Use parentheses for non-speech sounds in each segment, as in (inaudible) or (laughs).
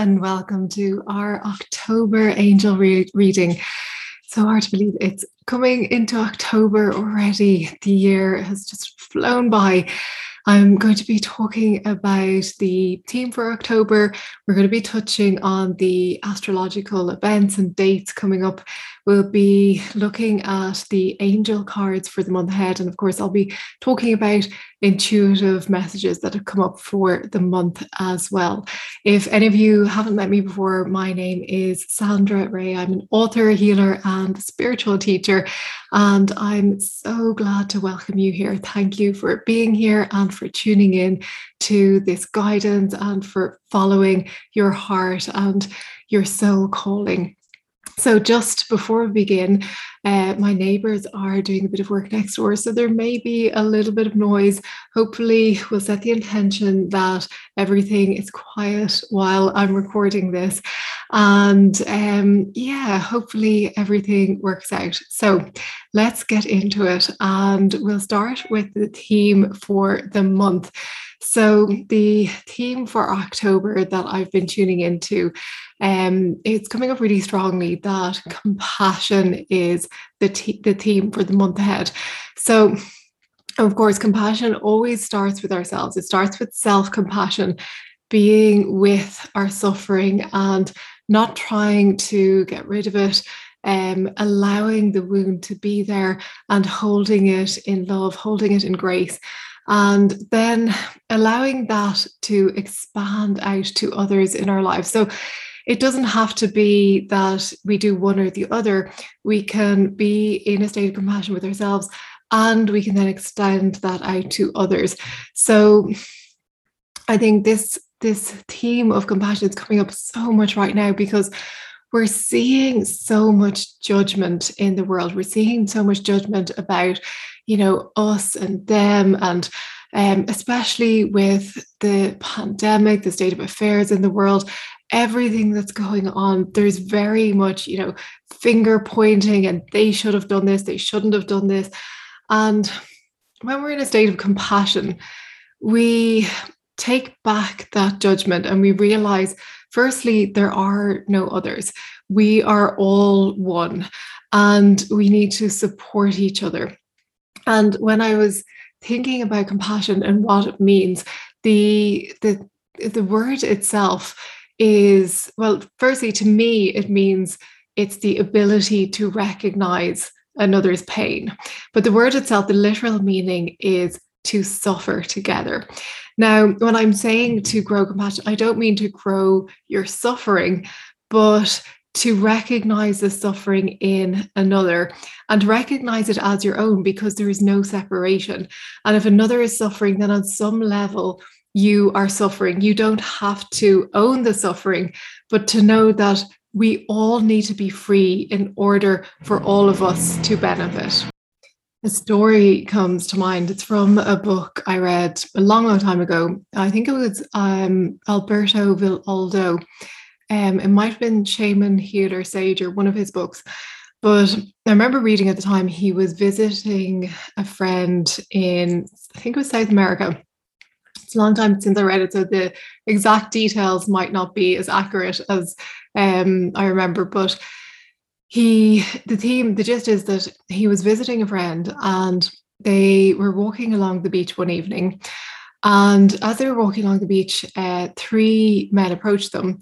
and welcome to our October angel re- reading. So hard to believe it's coming into October already. The year has just flown by. I'm going to be talking about the theme for October. We're going to be touching on the astrological events and dates coming up. We'll be looking at the angel cards for the month ahead. And of course, I'll be talking about intuitive messages that have come up for the month as well. If any of you haven't met me before, my name is Sandra Ray. I'm an author, healer, and spiritual teacher. And I'm so glad to welcome you here. Thank you for being here and for tuning in to this guidance and for following your heart and your soul calling. So, just before we begin, uh, my neighbours are doing a bit of work next door, so there may be a little bit of noise. Hopefully, we'll set the intention that everything is quiet while I'm recording this. And um, yeah, hopefully, everything works out. So, let's get into it. And we'll start with the theme for the month. So, the theme for October that I've been tuning into, um, it's coming up really strongly that compassion is the, t- the theme for the month ahead. So, of course, compassion always starts with ourselves, it starts with self compassion, being with our suffering and not trying to get rid of it. Um, allowing the wound to be there and holding it in love, holding it in grace and then allowing that to expand out to others in our lives. So it doesn't have to be that we do one or the other. We can be in a state of compassion with ourselves and we can then extend that out to others. So I think this this theme of compassion is coming up so much right now because we're seeing so much judgment in the world. We're seeing so much judgment about, you know, us and them, and um, especially with the pandemic, the state of affairs in the world, everything that's going on. There's very much, you know, finger pointing, and they should have done this, they shouldn't have done this. And when we're in a state of compassion, we take back that judgment and we realize firstly, there are no others. We are all one and we need to support each other. And when I was thinking about compassion and what it means, the the the word itself is well, firstly, to me, it means it's the ability to recognize another's pain. But the word itself, the literal meaning is to suffer together. Now, when I'm saying to grow compassion, I don't mean to grow your suffering, but to recognize the suffering in another and recognize it as your own because there is no separation. And if another is suffering, then on some level, you are suffering. You don't have to own the suffering, but to know that we all need to be free in order for all of us to benefit. A story comes to mind. It's from a book I read a long, long time ago. I think it was um, Alberto Villoldo. Um, it might have been Shaman Healer Sage or one of his books. But I remember reading at the time he was visiting a friend in, I think it was South America. It's a long time since I read it, so the exact details might not be as accurate as um, I remember. But he the theme the gist is that he was visiting a friend and they were walking along the beach one evening and as they were walking along the beach uh, three men approached them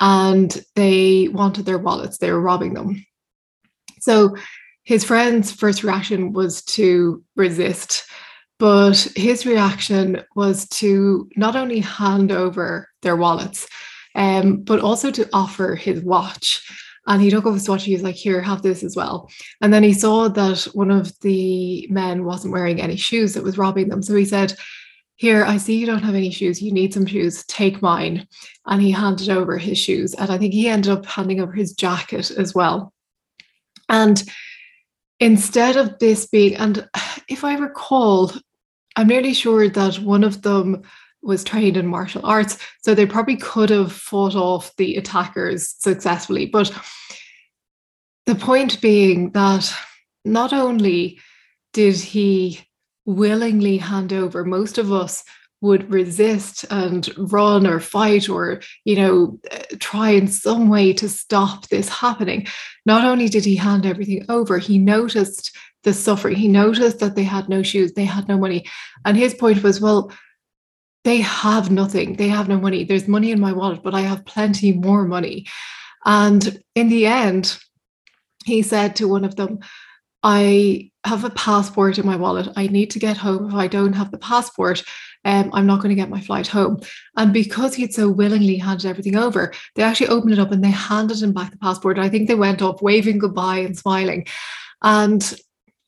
and they wanted their wallets they were robbing them so his friend's first reaction was to resist but his reaction was to not only hand over their wallets um, but also to offer his watch and he took off his watch. He was like, Here, have this as well. And then he saw that one of the men wasn't wearing any shoes that was robbing them. So he said, Here, I see you don't have any shoes. You need some shoes. Take mine. And he handed over his shoes. And I think he ended up handing over his jacket as well. And instead of this being, and if I recall, I'm nearly sure that one of them was trained in martial arts. So they probably could have fought off the attackers successfully. But the point being that not only did he willingly hand over, most of us would resist and run or fight or you know try in some way to stop this happening. Not only did he hand everything over he noticed the suffering. He noticed that they had no shoes they had no money. And his point was well they have nothing. They have no money. There's money in my wallet but i have plenty more money. And in the end he said to one of them I have a passport in my wallet. I need to get home. If I don't have the passport, um, I'm not going to get my flight home. And because he'd so willingly handed everything over, they actually opened it up and they handed him back the passport. I think they went off waving goodbye and smiling. And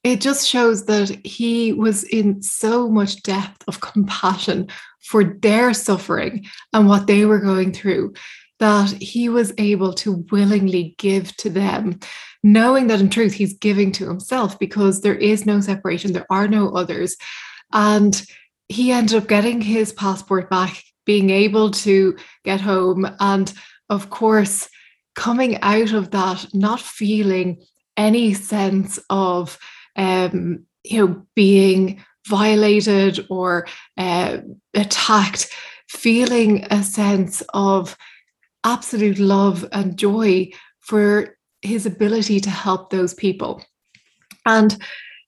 it just shows that he was in so much depth of compassion for their suffering and what they were going through that he was able to willingly give to them, knowing that in truth he's giving to himself because there is no separation, there are no others. And he ended up getting his passport back, being able to get home. And of course, coming out of that, not feeling any sense of, um, you know, being violated or uh, attacked, feeling a sense of absolute love and joy for his ability to help those people. And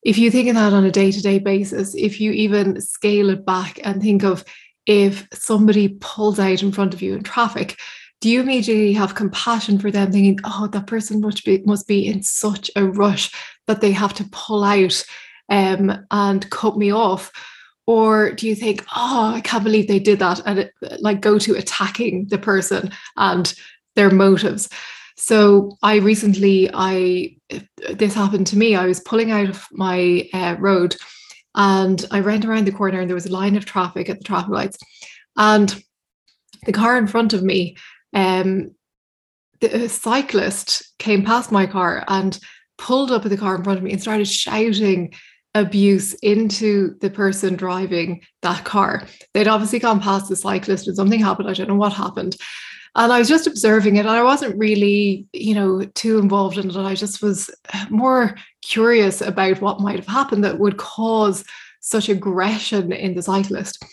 if you think of that on a day to day basis, if you even scale it back and think of if somebody pulls out in front of you in traffic, do you immediately have compassion for them, thinking, oh, that person must be, must be in such a rush that they have to pull out um, and cut me off? Or do you think oh i can't believe they did that and it, like go to attacking the person and their motives? So i recently i this happened to me. I was pulling out of my uh, road and i ran around the corner and there was a line of traffic at the traffic lights. And the car in front of me um the cyclist came past my car and pulled up at the car in front of me and started shouting abuse into the person driving that car. They'd obviously gone past the cyclist and something happened. I don't know what happened. And I was just observing it and I wasn't really, you know, too involved in it. I just was more curious about what might have happened that would cause such aggression in the cyclist.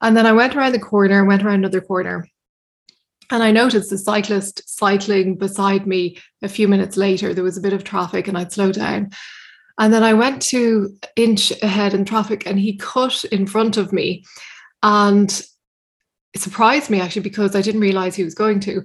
And then I went around the corner, went around another corner. And I noticed the cyclist cycling beside me a few minutes later. There was a bit of traffic and I'd slow down. And then I went to inch ahead in traffic and he cut in front of me. And it surprised me actually because I didn't realize he was going to.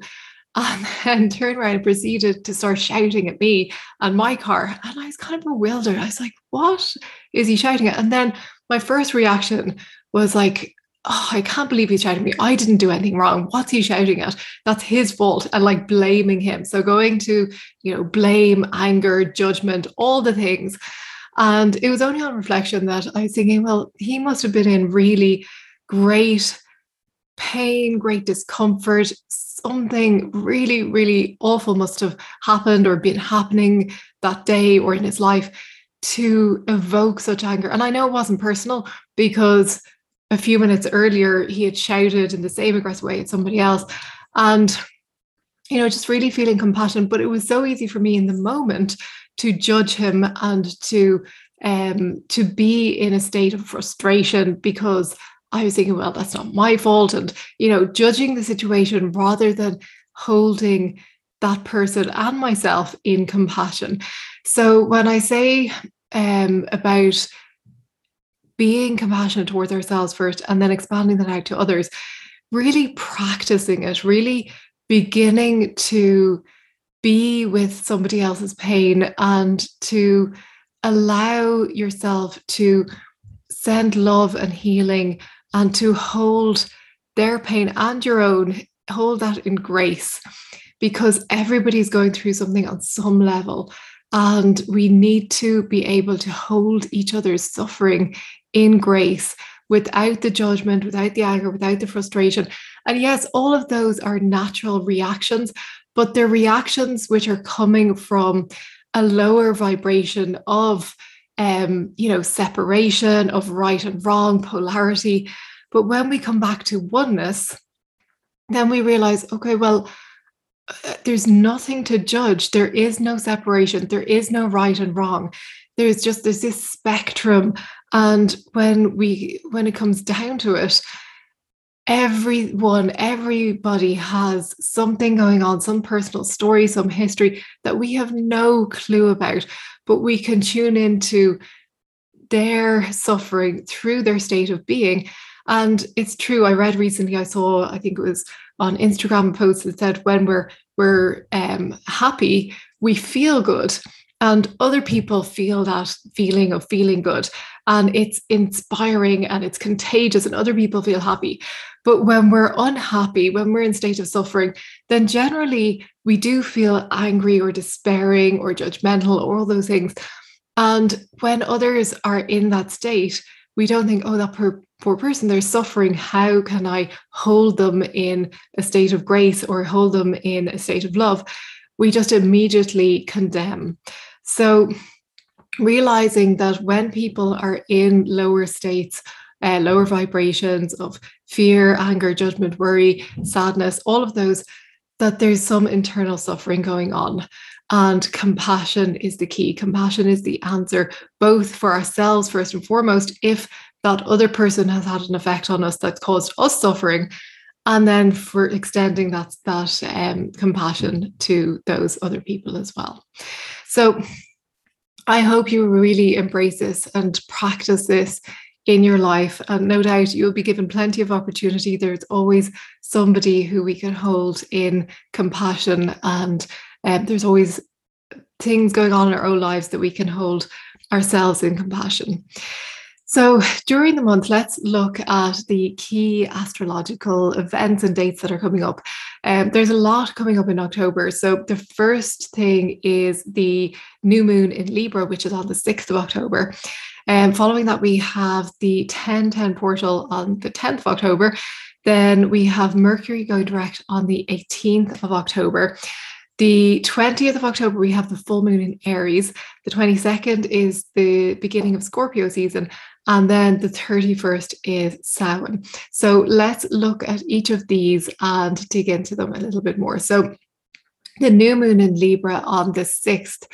And then (laughs) turned around and proceeded to start shouting at me and my car. And I was kind of bewildered. I was like, what is he shouting at? And then my first reaction was like, oh, I can't believe he's shouting at me. I didn't do anything wrong. What's he shouting at? That's his fault. And like blaming him. So going to, you know, blame, anger, judgment, all the things. And it was only on reflection that I was thinking, well, he must have been in really great pain, great discomfort. Something really, really awful must have happened or been happening that day or in his life to evoke such anger. And I know it wasn't personal because a few minutes earlier he had shouted in the same aggressive way at somebody else. And you know just really feeling compassion but it was so easy for me in the moment to judge him and to um to be in a state of frustration because i was thinking well that's not my fault. And you know judging the situation rather than holding that person and myself in compassion. So when i say um about being compassionate towards ourselves first and then expanding that out to others, really practicing it, really beginning to be with somebody else's pain and to allow yourself to send love and healing and to hold their pain and your own, hold that in grace because everybody's going through something on some level. And we need to be able to hold each other's suffering in grace without the judgment, without the anger, without the frustration. And yes, all of those are natural reactions, but they're reactions which are coming from a lower vibration of um, you know, separation of right and wrong, polarity. But when we come back to oneness, then we realize, okay, well, uh, there's nothing to judge. There is no separation. There is no right and wrong. There's just there's this spectrum and when we when it comes down to it everyone, everybody has something going on, some personal story, some history that we have no clue about, but we can tune into their suffering through their state of being. And it's true. I read recently, I saw, I think it was on Instagram post that said when we're we're um, happy, we feel good. And other people feel that feeling of feeling good. And it's inspiring and it's contagious, and other people feel happy. But when we're unhappy, when we're in state of suffering, then generally we do feel angry or despairing or judgmental or all those things. And when others are in that state, we don't think, oh, that poor, poor person, they're suffering. How can I hold them in a state of grace or hold them in a state of love? We just immediately condemn. So, realizing that when people are in lower states, uh, lower vibrations of fear, anger, judgment, worry, sadness, all of those, that there's some internal suffering going on. And compassion is the key. Compassion is the answer, both for ourselves, first and foremost, if that other person has had an effect on us that's caused us suffering, and then for extending that, that um, compassion to those other people as well. So I hope you really embrace this and practice this in your life. And no doubt you'll be given plenty of opportunity. There's always somebody who we can hold in compassion, and um, there's always things going on in our own lives that we can hold ourselves in compassion. So, during the month, let's look at the key astrological events and dates that are coming up. Um, there's a lot coming up in October. So, the first thing is the new moon in Libra, which is on the 6th of October. And um, following that, we have the 1010 portal on the 10th of October. Then we have Mercury going direct on the 18th of October. The 20th of October, we have the full moon in Aries. The 22nd is the beginning of Scorpio season. And then the 31st is Samhain. So let's look at each of these and dig into them a little bit more. So the new moon in Libra on the 6th.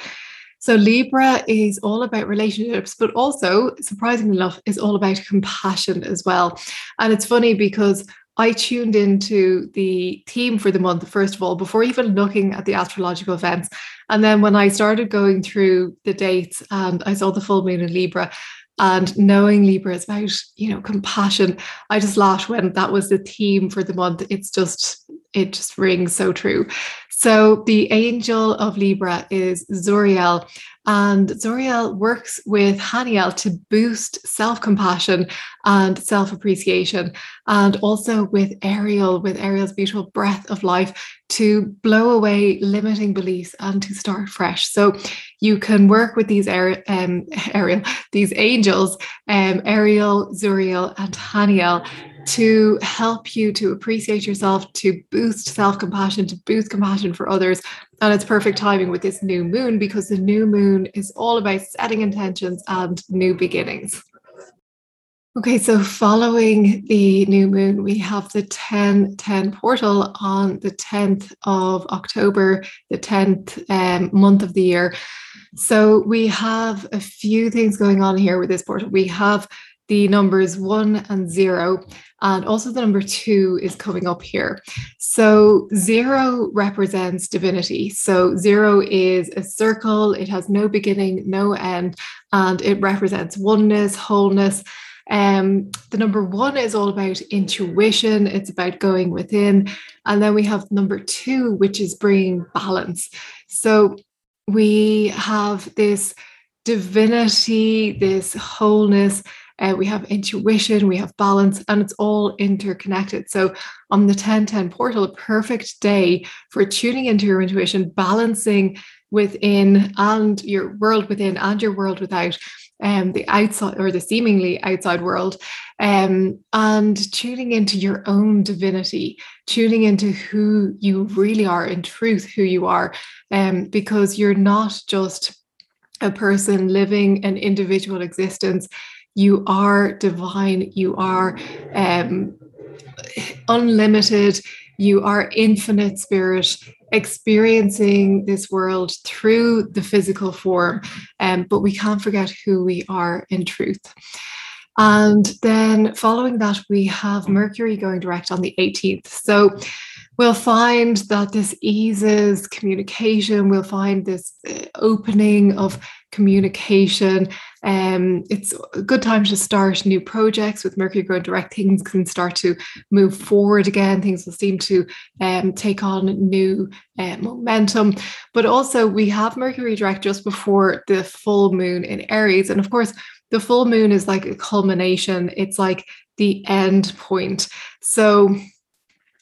So Libra is all about relationships, but also, surprisingly enough, is all about compassion as well. And it's funny because I tuned into the theme for the month, first of all, before even looking at the astrological events. And then when I started going through the dates and I saw the full moon in Libra, and knowing Libra is about, you know, compassion. I just laughed when that was the theme for the month. It's just, it just rings so true. So the angel of Libra is Zuriel, and Zuriel works with Haniel to boost self compassion and self appreciation, and also with Ariel, with Ariel's beautiful breath of life to blow away limiting beliefs and to start fresh. So you can work with these um, (laughs) Ariel, these angels, um, Ariel, Zuriel, and Haniel to help you to appreciate yourself, to boost self compassion, to boost compassion for others, and it's perfect timing with this new moon because the new moon is all about setting intentions and new beginnings. Okay, so following the new moon, we have the 10 10 portal on the 10th of October, the 10th um, month of the year. So we have a few things going on here with this portal. We have the numbers one and zero, and also the number two is coming up here. So zero represents divinity. So zero is a circle, it has no beginning, no end, and it represents oneness, wholeness. Um, the number one is all about intuition, it's about going within. And then we have number two, which is bringing balance. So we have this divinity, this wholeness, uh, we have intuition, we have balance, and it's all interconnected. So, on the 1010 portal, a perfect day for tuning into your intuition, balancing within and your world within and your world without um, the outside or the seemingly outside world, um, and tuning into your own divinity, tuning into who you really are in truth, who you are, um, because you're not just a person living an individual existence you are divine, you are um, unlimited, you are infinite spirit experiencing this world through the physical form um, but we can't forget who we are in truth. And then following that, we have Mercury going direct on the 18th. So we'll find that this eases communication. We'll find this uh, opening of communication. Um, it's a good time to start new projects with Mercury going direct. Things can start to move forward again. Things will seem to um, take on new uh, momentum. But also, we have Mercury direct just before the full moon in Aries. And of course, the full moon is like a culmination, it's like the end point. So,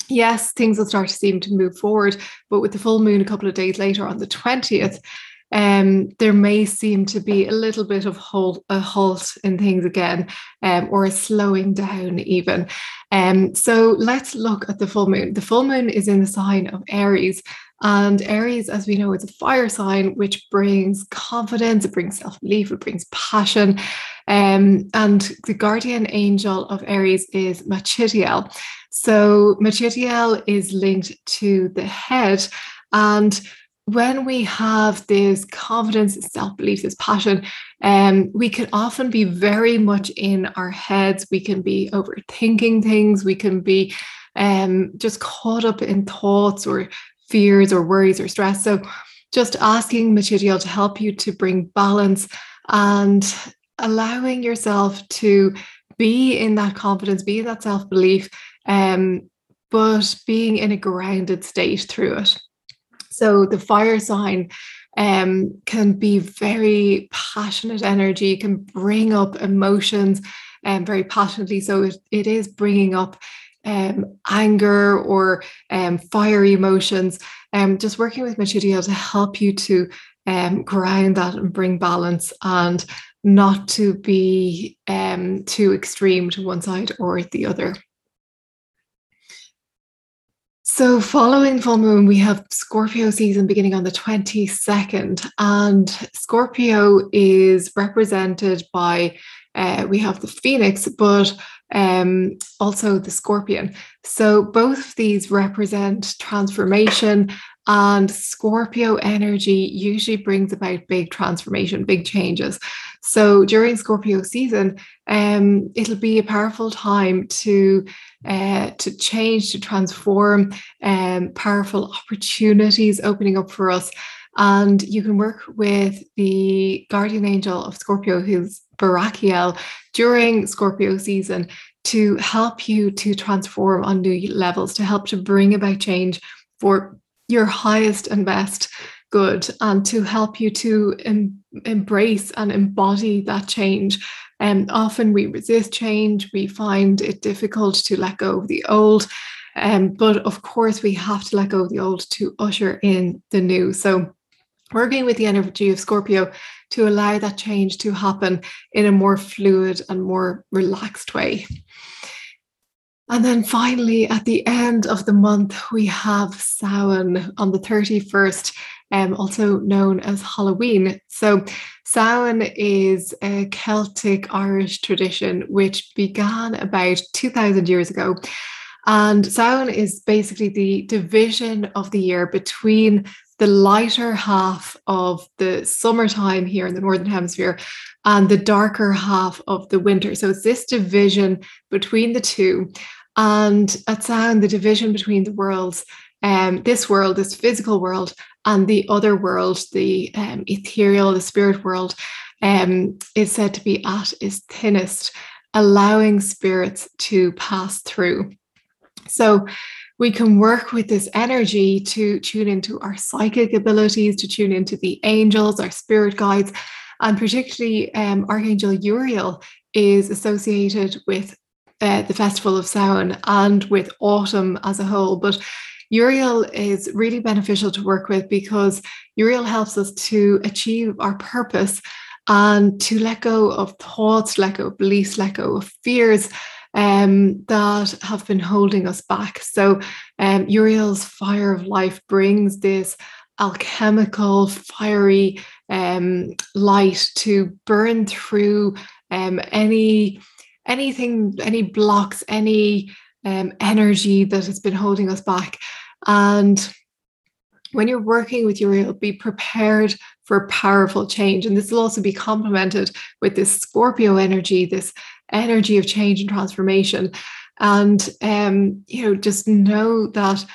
yes, things will start to seem to move forward, but with the full moon a couple of days later on the 20th, um, there may seem to be a little bit of halt, a halt in things again, um, or a slowing down even. Um, so let's look at the full moon. The full moon is in the sign of Aries, and Aries, as we know, is a fire sign which brings confidence, it brings self belief, it brings passion. Um, and the guardian angel of Aries is Machidiel. So Machidiel is linked to the head. And when we have this confidence, self belief, this passion, um, we can often be very much in our heads. We can be overthinking things. We can be um, just caught up in thoughts or fears or worries or stress. So, just asking Machidiel to help you to bring balance and allowing yourself to be in that confidence, be in that self belief, um, but being in a grounded state through it. So the fire sign um, can be very passionate energy, can bring up emotions um, very passionately. So it, it is bringing up um, anger or um, fiery emotions. Um, just working with Machidiel to help you to um, ground that and bring balance and not to be um, too extreme to one side or the other. So, following full moon, we have Scorpio season beginning on the 22nd, and Scorpio is represented by uh, we have the phoenix, but um, also the scorpion. So, both of these represent transformation and Scorpio energy usually brings about big transformation, big changes. So during Scorpio season, um, it'll be a powerful time to uh, to change, to transform, um, powerful opportunities opening up for us. And you can work with the guardian angel of Scorpio, who's Barakiel, during Scorpio season to help you to transform on new levels, to help to bring about change for your highest and best good and to help you to em- embrace and embody that change. And um, often we resist change, we find it difficult to let go of the old. Um, but of course, we have to let go of the old to usher in the new. So, working with the energy of Scorpio to allow that change to happen in a more fluid and more relaxed way. And then finally, at the end of the month, we have Samhain on the 31st, um, also known as Halloween. So, Samhain is a Celtic Irish tradition which began about 2,000 years ago. And Samhain is basically the division of the year between the lighter half of the summertime here in the Northern Hemisphere and the darker half of the winter. So it's this division between the two. And at Samhain, the division between the worlds, um, this world, this physical world, and the other world, the um, ethereal, the spirit world, um, is said to be at its thinnest, allowing spirits to pass through. So we can work with this energy to tune into our psychic abilities, to tune into the angels, our spirit guides, and particularly um, Archangel Uriel is associated with uh, the Festival of Samhain and with autumn as a whole. But Uriel is really beneficial to work with because Uriel helps us to achieve our purpose and to let go of thoughts, let go of beliefs, let go of fears um, that have been holding us back. So, um, Uriel's fire of life brings this alchemical, fiery um, light to burn through um, any anything, any blocks, any um, energy that has been holding us back. And when you're working with Uriel, be prepared for powerful change. And this will also be complemented with this Scorpio energy, this energy of change and transformation. And, um, you know, just know that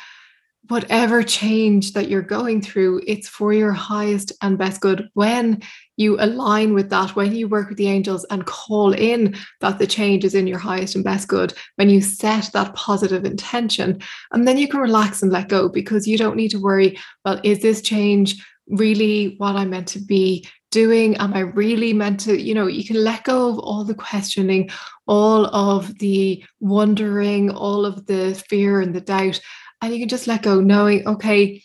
whatever change that you're going through, it's for your highest and best good. When you align with that, when you work with the angels and call in that the change is in your highest and best good, when you set that positive intention, and then you can relax and let go because you don't need to worry, well, is this change really what I'm meant to be doing? Am I really meant to, you know, you can let go of all the questioning, all of the wondering, all of the fear and the doubt, and you can just let go, knowing, okay,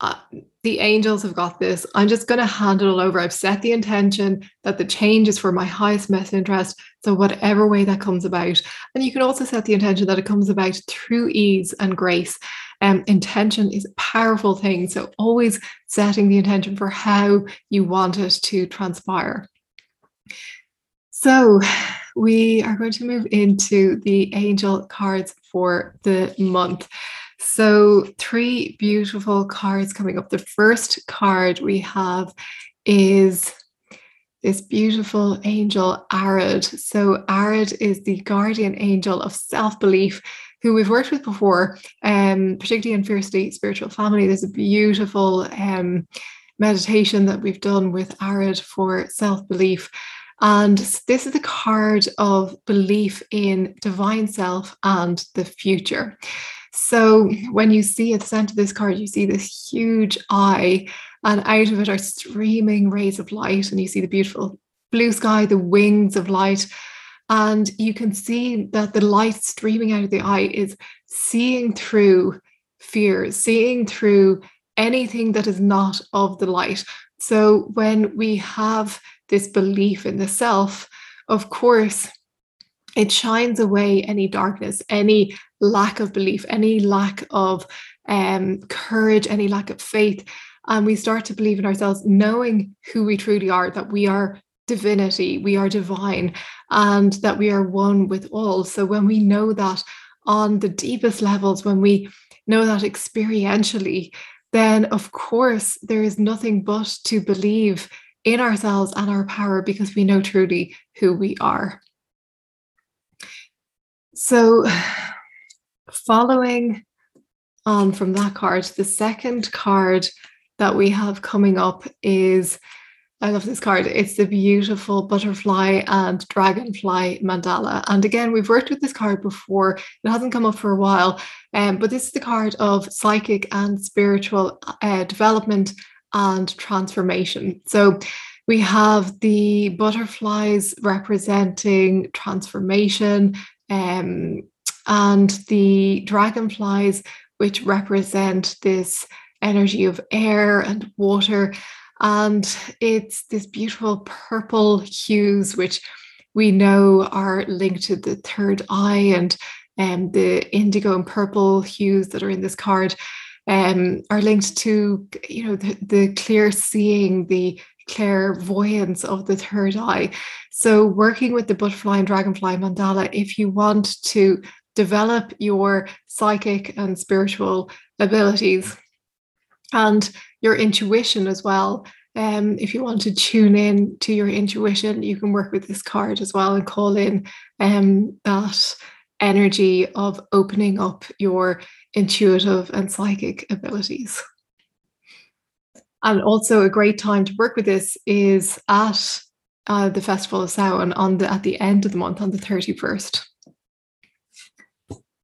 uh, the angels have got this. I'm just going to hand it all over. I've set the intention that the change is for my highest best interest. So, whatever way that comes about. And you can also set the intention that it comes about through ease and grace. Um, intention is a powerful thing. So, always setting the intention for how you want it to transpire. So, we are going to move into the angel cards for the month. So, three beautiful cards coming up. The first card we have is this beautiful angel, Arid. So, Arid is the guardian angel of self belief, who we've worked with before, um, particularly in Fiercely Spiritual Family. There's a beautiful um, meditation that we've done with Arid for self belief. And this is the card of belief in divine self and the future. So when you see at the center of this card, you see this huge eye, and out of it are streaming rays of light, and you see the beautiful blue sky, the wings of light. And you can see that the light streaming out of the eye is seeing through fears, seeing through anything that is not of the light. So when we have this belief in the self, of course, it shines away any darkness, any lack of belief, any lack of um, courage, any lack of faith. And we start to believe in ourselves, knowing who we truly are, that we are divinity, we are divine, and that we are one with all. So when we know that on the deepest levels, when we know that experientially, then of course there is nothing but to believe in ourselves and our power because we know truly who we are. So following on from that card, the second card that we have coming up is I love this card. It's the beautiful butterfly and dragonfly mandala. And again, we've worked with this card before. It hasn't come up for a while, um, but this is the card of psychic and spiritual uh, development and transformation. So we have the butterflies representing transformation, um, and the dragonflies, which represent this energy of air and water. And it's this beautiful purple hues, which we know are linked to the third eye and um, the indigo and purple hues that are in this card um, are linked to you know the, the clear seeing the clairvoyance of the third eye so working with the butterfly and dragonfly mandala if you want to develop your psychic and spiritual abilities and your intuition as well. Um, if you want to tune in to your intuition, you can work with this card as well and call in um, that energy of opening up your intuitive and psychic abilities. And also a great time to work with this is at uh, the Festival of Samhain on the at the end of the month on the 31st.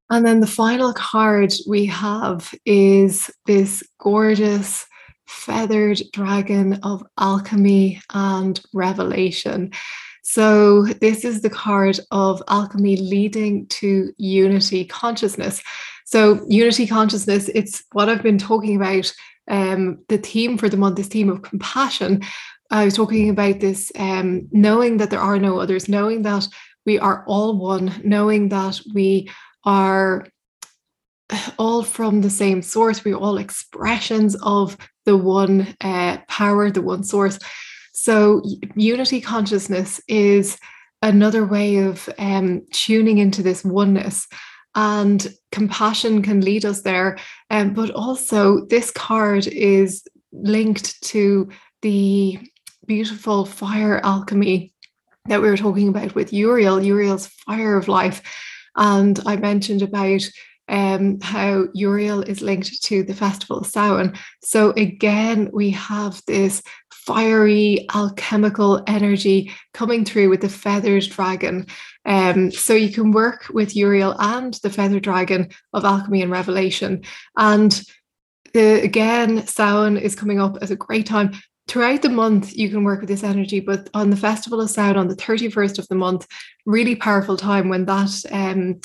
And then the final card we have is this gorgeous feathered dragon of alchemy and revelation. So, this is the card of alchemy leading to unity consciousness. So, unity consciousness, it's what I've been talking about. Um, the theme for the month, this theme of compassion. I was talking about this um, knowing that there are no others, knowing that we are all one, knowing that we are all from the same source. We're all expressions of the one uh, power, the one source. So, unity consciousness is another way of um, tuning into this oneness. And compassion can lead us there. Um, but also, this card is linked to the beautiful fire alchemy that we were talking about with Uriel, Uriel's fire of life. And I mentioned about um, how Uriel is linked to the festival of Samhain. So again, we have this fiery alchemical energy coming through with the feathered dragon. Um, so you can work with Uriel and the feathered dragon of alchemy and revelation. And the, again, Samhain is coming up as a great time throughout the month you can work with this energy but on the festival of Samhain on the 31st of the month really powerful time when that um,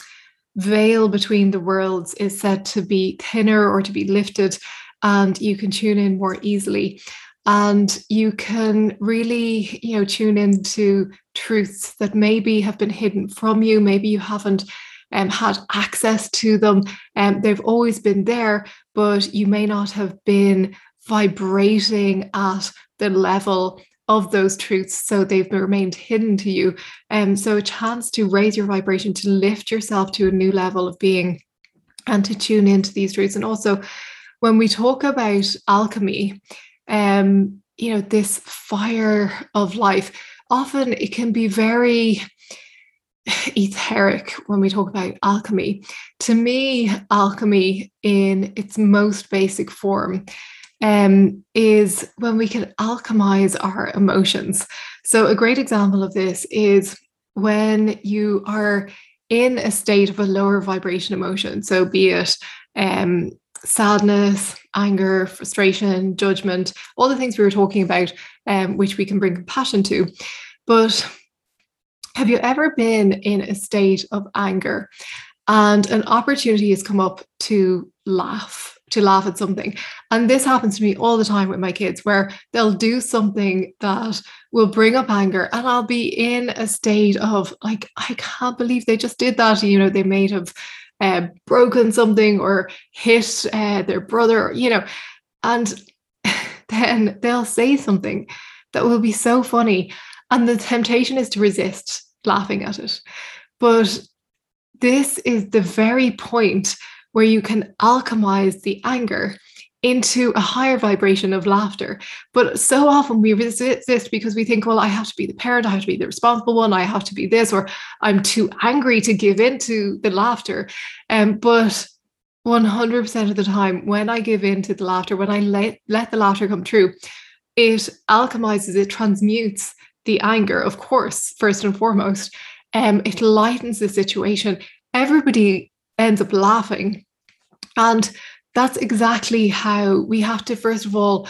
veil between the worlds is said to be thinner or to be lifted and you can tune in more easily. And you can really you know tune into truths that maybe have been hidden from you maybe you haven't um, had access to them. And um, they've always been there but you may not have been vibrating at the level of those truths so they've remained hidden to you. And um, so a chance to raise your vibration to lift yourself to a new level of being and to tune into these truths. And also when we talk about alchemy um you know this fire of life often it can be very (sighs) etheric when we talk about alchemy. To me alchemy in its most basic form um, is when we can alchemize our emotions. So, a great example of this is when you are in a state of a lower vibration emotion. So, be it um, sadness, anger, frustration, judgment, all the things we were talking about, um, which we can bring compassion to. But have you ever been in a state of anger and an opportunity has come up to laugh? To laugh at something. And this happens to me all the time with my kids, where they'll do something that will bring up anger, and I'll be in a state of like, I can't believe they just did that. You know, they may have uh, broken something or hit uh, their brother, you know, and (laughs) then they'll say something that will be so funny. And the temptation is to resist laughing at it. But this is the very point where you can alchemize the anger into a higher vibration of laughter. But so often we resist because we think, well, I have to be the parent, I have to be the responsible one, I have to be this, or I'm too angry to give in to the laughter. Um, but 100% of the time, when I give in to the laughter, when I let, let the laughter come true, it alchemizes, it transmutes the anger, of course, first and foremost. Um, it lightens the situation. Everybody ends up laughing. And that's exactly how we have to, first of all,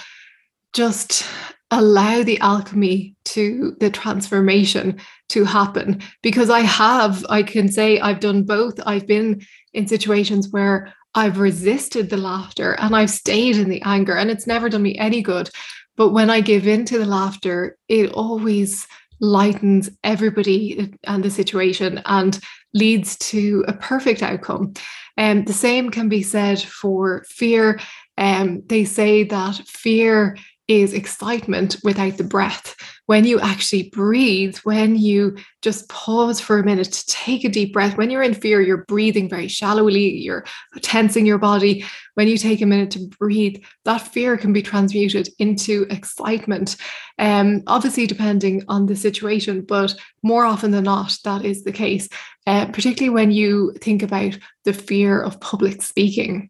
just allow the alchemy to the transformation to happen. Because I have, I can say I've done both. I've been in situations where I've resisted the laughter and I've stayed in the anger, and it's never done me any good. But when I give in to the laughter, it always lightens everybody uh, and the situation and leads to a perfect outcome. And um, the same can be said for fear. Um, they say that fear is excitement without the breath. When you actually breathe, when you just pause for a minute to take a deep breath, when you're in fear, you're breathing very shallowly, you're tensing your body. When you take a minute to breathe, that fear can be transmuted into excitement. Um, obviously, depending on the situation, but more often than not, that is the case, uh, particularly when you think about the fear of public speaking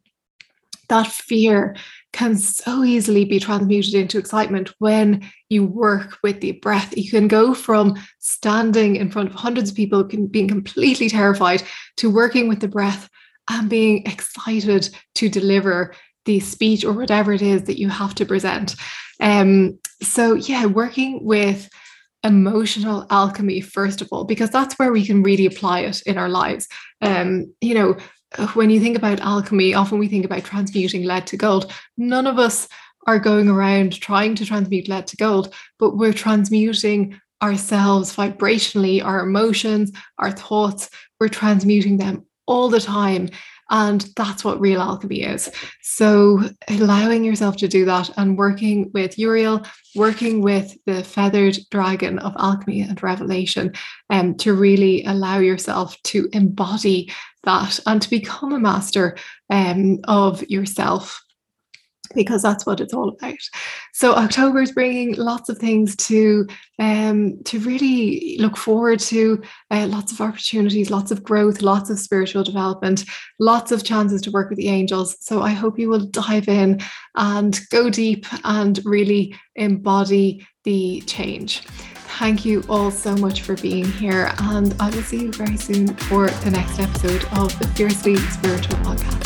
that fear can so easily be transmuted into excitement when you work with the breath. You can go from standing in front of hundreds of people, being completely terrified, to working with the breath and being excited to deliver the speech or whatever it is that you have to present. Um, so, yeah, working with emotional alchemy first of all because that's where we can really apply it in our lives um you know when you think about alchemy, often we think about transmuting lead to gold. None of us are going around trying to transmute lead to gold, but we're transmuting ourselves vibrationally, our emotions, our thoughts, we're transmuting them all the time. And that's what real alchemy is. So, allowing yourself to do that and working with Uriel, working with the feathered dragon of alchemy and revelation, um, to really allow yourself to embody that and to become a master um, of yourself. because that's what it's all about. So October is bringing lots of things to um, to really look forward to, uh, lots of opportunities, lots of growth, lots of spiritual development, lots of chances to work with the angels. So I hope you will dive in and go deep and really embody the change. Thank you all so much for being here, and I will see you very soon for the next episode of the Fiercely Spiritual Podcast.